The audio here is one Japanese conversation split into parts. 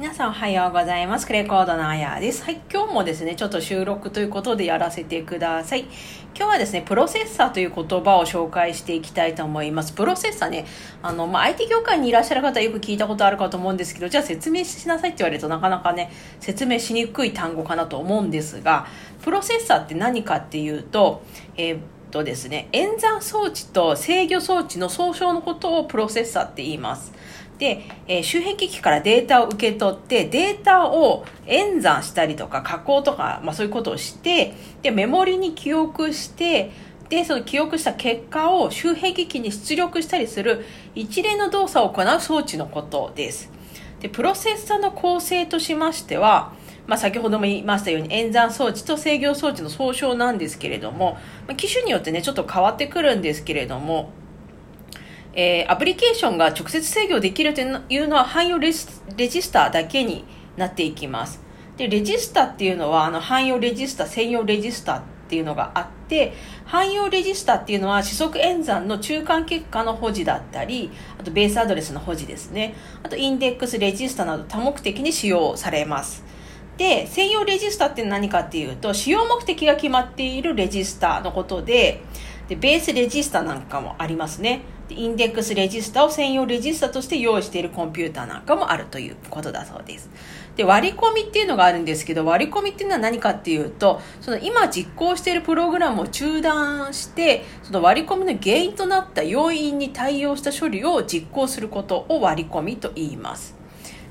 皆さんおはようございます。クレコードのあやです。はい、今日もですね、ちょっと収録ということでやらせてください。今日はですね、プロセッサーという言葉を紹介していきたいと思います。プロセッサーね、あの、まあ、IT 業界にいらっしゃる方はよく聞いたことあるかと思うんですけど、じゃあ説明しなさいって言われるとなかなかね、説明しにくい単語かなと思うんですが、プロセッサーって何かっていうと、えーとですね、演算装置と制御装置の総称のことをプロセッサーって言います。で、え、周辺機器からデータを受け取って、データを演算したりとか加工とか、まあそういうことをして、で、メモリに記憶して、で、その記憶した結果を周辺機器に出力したりする一連の動作を行う装置のことです。で、プロセッサの構成としましては、まあ、先ほども言いましたように演算装置と制御装置の総称なんですけれども、まあ、機種によってねちょっと変わってくるんですけれどもえー、アプリケーションが直接制御できるというのは汎用レジスターだけになっていきます。で、レジスターっていうのは、あの、汎用レジスター、専用レジスターっていうのがあって、汎用レジスターっていうのは、指則演算の中間結果の保持だったり、あとベースアドレスの保持ですね。あと、インデックスレジスタなど多目的に使用されます。で、専用レジスターって何かっていうと、使用目的が決まっているレジスターのことで、で、ベースレジスターなんかもありますね。インデックスレジスタを専用レジスタとして用意しているコンピューターなんかもあるということだそうです。で、割り込みっていうのがあるんですけど、割り込みっていうのは何かっていうと、その今実行しているプログラムを中断して、その割り込みの原因となった要因に対応した処理を実行することを割り込みと言います。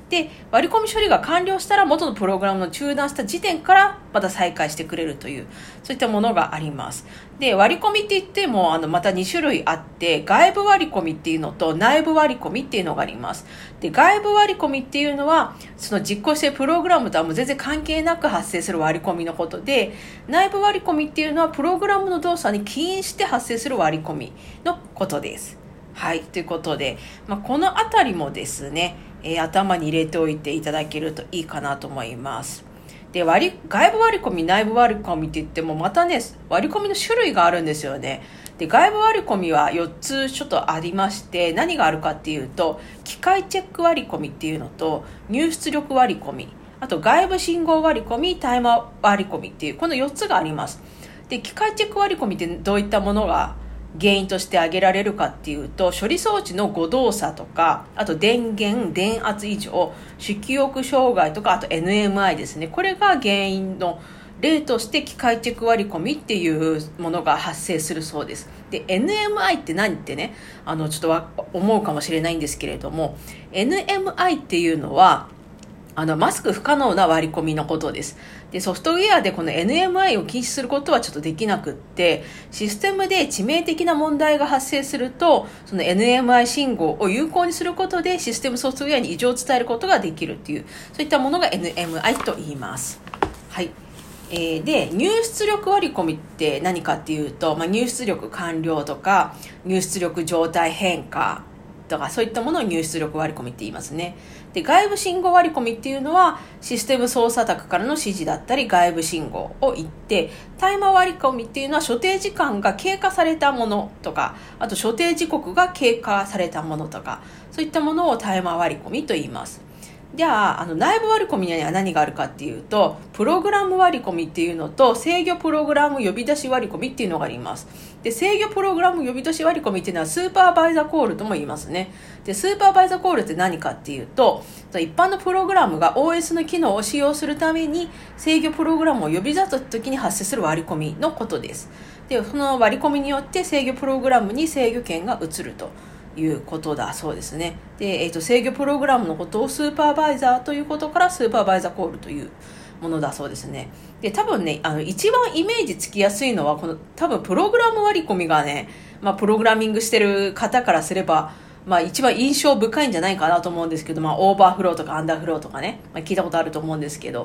で、割り込み処理が完了したら元のプログラムの中断した時点からまた再開してくれるという、そういったものがあります。で、割り込みって言っても、あの、また2種類あって、外部割り込みっていうのと内部割り込みっていうのがあります。で、外部割り込みっていうのは、その実行しているプログラムとはもう全然関係なく発生する割り込みのことで、内部割り込みっていうのは、プログラムの動作に起因して発生する割り込みのことです。はい、ということで、まあ、このあたりもですね、えー、頭に入れておいていただけるといいかなと思います。で、割、外部割り込み、内部割り込みって言っても、またね、割り込みの種類があるんですよね。で、外部割り込みは4つちょっとありまして、何があるかっていうと、機械チェック割り込みっていうのと、入出力割り込み、あと外部信号割り込み、タイマー割り込みっていう、この4つがあります。で、機械チェック割り込みってどういったものが原因として挙げられるかっていうと処理装置の誤動作とかあと電源電圧異常主記憶障害とかあと NMI ですねこれが原因の例として機械チェック割り込みっていうものが発生するそうです。で、NMI って何ってね、あの、ちょっと思うかもしれないんですけれども、NMI っていうのは、あの、マスク不可能な割り込みのことです。で、ソフトウェアでこの NMI を禁止することはちょっとできなくって、システムで致命的な問題が発生すると、その NMI 信号を有効にすることでシステムソフトウェアに異常を伝えることができるっていう、そういったものが NMI と言います。はい。えー、で、入出力割り込みって何かっていうと、まあ、入出力完了とか、入出力状態変化とかそういったものを入出力割り込みって言いますね。で、外部信号割り込みっていうのはシステム操作宅からの指示だったり外部信号を言って、タイマー割り込みっていうのは所定時間が経過されたものとか、あと所定時刻が経過されたものとか、そういったものをタイマー割り込みと言います。じゃあ、あの、内部割り込みには何があるかっていうと、プログラム割り込みっていうのと、制御プログラム呼び出し割り込みっていうのがあります。で、制御プログラム呼び出し割り込みっていうのは、スーパーバイザーコールとも言いますね。で、スーパーバイザーコールって何かっていうと、一般のプログラムが OS の機能を使用するために、制御プログラムを呼び出す時に発生する割り込みのことです。で、その割り込みによって制御プログラムに制御権が移ると。いうことだそうですね。で、えっ、ー、と、制御プログラムのことをスーパーバイザーということからスーパーバイザーコールというものだそうですね。で、多分ね、あの、一番イメージつきやすいのは、この、多分プログラム割り込みがね、まあ、プログラミングしてる方からすれば、まあ、一番印象深いんじゃないかなと思うんですけど、まあ、オーバーフローとかアンダーフローとかね、まあ、聞いたことあると思うんですけど、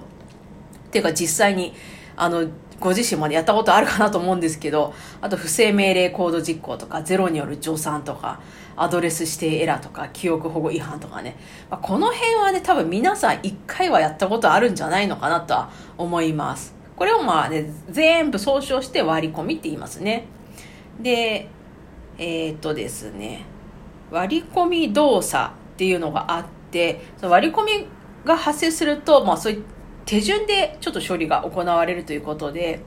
っていうか実際に、あの、ご自身もやったことあるかなと思うんですけど、あと不正命令コード実行とか、ゼロによる助産とか、アドレス指定エラーとか、記憶保護違反とかね。まあ、この辺はね、多分皆さん一回はやったことあるんじゃないのかなとは思います。これをまあね、全部総称して割り込みって言いますね。で、えー、っとですね、割り込み動作っていうのがあって、その割り込みが発生すると、まあそういう手順でちょっと処理が行われるということで、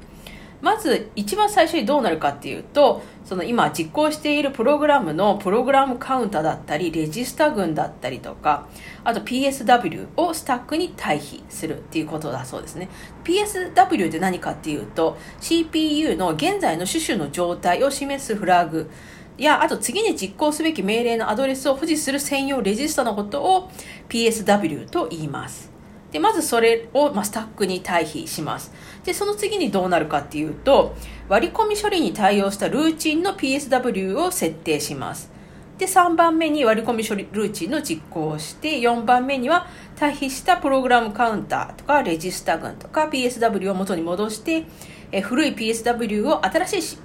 まず一番最初にどうなるかっていうと、その今実行しているプログラムのプログラムカウンターだったり、レジスタ群だったりとか、あと PSW をスタックに対比するっていうことだそうですね。PSW って何かっていうと、CPU の現在の種々の状態を示すフラグ、や、あと次に実行すべき命令のアドレスを保持する専用レジスタのことを PSW と言います。で、まずそれを、まあ、スタックに対比します。で、その次にどうなるかっていうと、割り込み処理に対応したルーチンの PSW を設定します。で、3番目に割り込み処理ルーチンの実行をして、4番目には対比したプログラムカウンターとかレジスタ群とか PSW を元に戻して、え古い PSW を新しい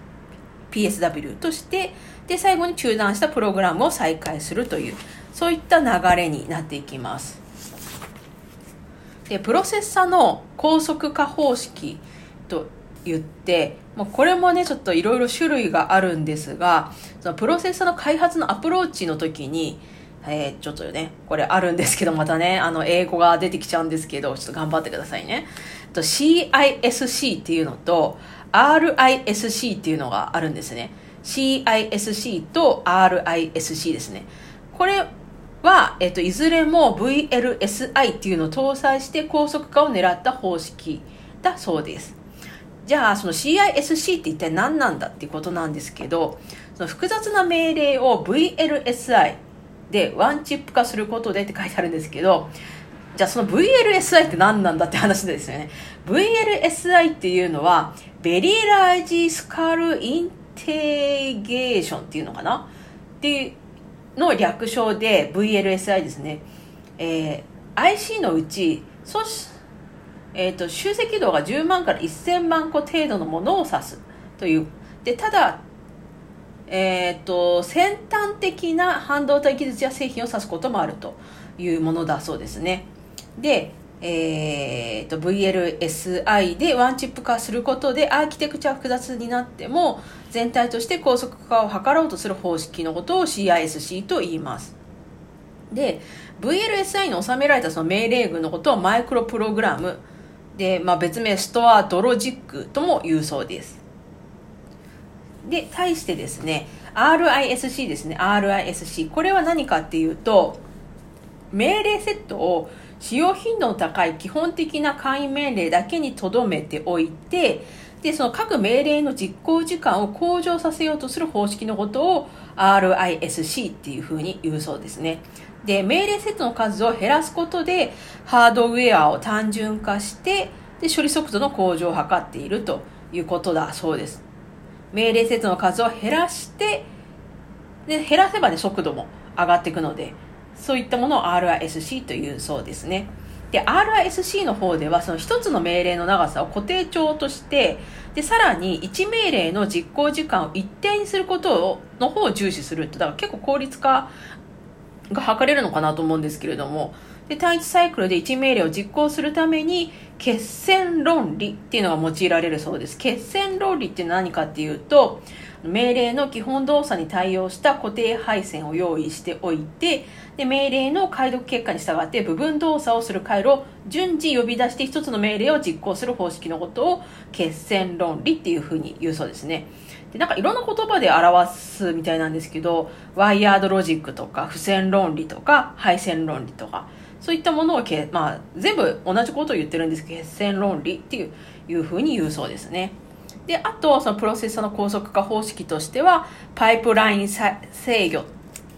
PSW として、で、最後に中断したプログラムを再開するという、そういった流れになっていきます。で、プロセッサの高速化方式と言って、もうこれもね、ちょっといろいろ種類があるんですが、そのプロセッサの開発のアプローチの時に、えー、ちょっとね、これあるんですけど、またね、あの、英語が出てきちゃうんですけど、ちょっと頑張ってくださいね。と CISC っていうのと、RISC っていうのがあるんですね。CISC と RISC ですね。これは、えっと、いずれも VLSI っていうのを搭載して高速化を狙った方式だそうです。じゃあ、その CISC って一体何なんだっていうことなんですけど、その複雑な命令を VLSI でワンチップ化することでって書いてあるんですけど、じゃあその VLSI って何なんだって話ですよね。VLSI っていうのは、ベリーラージスカルインテゲーションっていうのかな？っていうの略称で VLSI ですね。えー、IC のうち、そし、えっ、ー、と、集積度が10万から1000万個程度のものを指すという。で、ただ、えっ、ー、と、先端的な半導体技術や製品を指すこともあるというものだそうですね。で、えーと、VLSI でワンチップ化することでアーキテクチャ複雑になっても全体として高速化を図ろうとする方式のことを CISC と言います。で VLSI に収められたその命令群のことをマイクロプログラム。で、まあ、別名ストアドロジックとも言うそうです。で対してですね RISC ですね。RISC これは何かっていうと命令セットを使用頻度の高い基本的な簡易命令だけに留めておいて、で、その各命令の実行時間を向上させようとする方式のことを RISC っていうふうに言うそうですね。で、命令セットの数を減らすことで、ハードウェアを単純化して、で、処理速度の向上を図っているということだそうです。命令セットの数を減らして、で、減らせばね、速度も上がっていくので、そういったものを RISC というそうですね。で、RISC の方では、その一つの命令の長さを固定帳として、で、さらに1命令の実行時間を一定にすることを、の方を重視すると。だから結構効率化が図れるのかなと思うんですけれども、で、単一サイクルで1命令を実行するために、決戦論理っていうのが用いられるそうです。決戦論理って何かっていうと、命令の基本動作に対応した固定配線を用意しておいて、で命令の解読結果に従って部分動作をする回路を順次呼び出して一つの命令を実行する方式のことを決戦論理っていうふうに言うそうですね。でなんかいろんな言葉で表すみたいなんですけど、ワイヤードロジックとか、付箋論理とか、配線論理とか、そういったものをけ、まあ、全部同じことを言ってるんですけど、決戦論理っていういうふうに言うそうですね。で、あと、そのプロセッサの高速化方式としては、パイプライン制御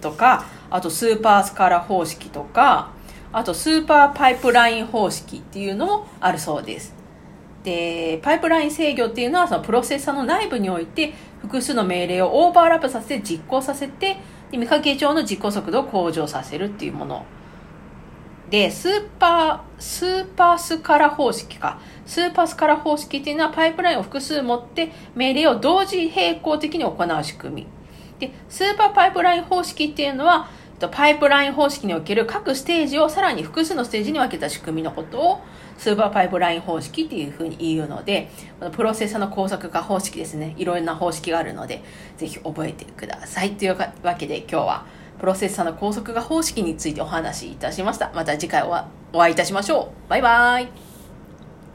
とか、あとスーパースカラ方式とか、あとスーパーパイプライン方式っていうのもあるそうです。で、パイプライン制御っていうのはそのプロセッサの内部において複数の命令をオーバーラップさせて実行させて、で見かけ上の実行速度を向上させるっていうもの。で、スーパー、スーパースカラ方式か。スーパースカラ方式っていうのはパイプラインを複数持って命令を同時並行的に行う仕組み。で、スーパーパイプライン方式っていうのは、パイプライン方式における各ステージをさらに複数のステージに分けた仕組みのことをスーパーパイプライン方式っていうふうに言うので、このプロセッサの高速化方式ですね。いろんな方式があるので、ぜひ覚えてください。というわけで今日はプロセッサーの高速化方式についてお話しいたしました。また次回お会いいたしましょう。バイバイ。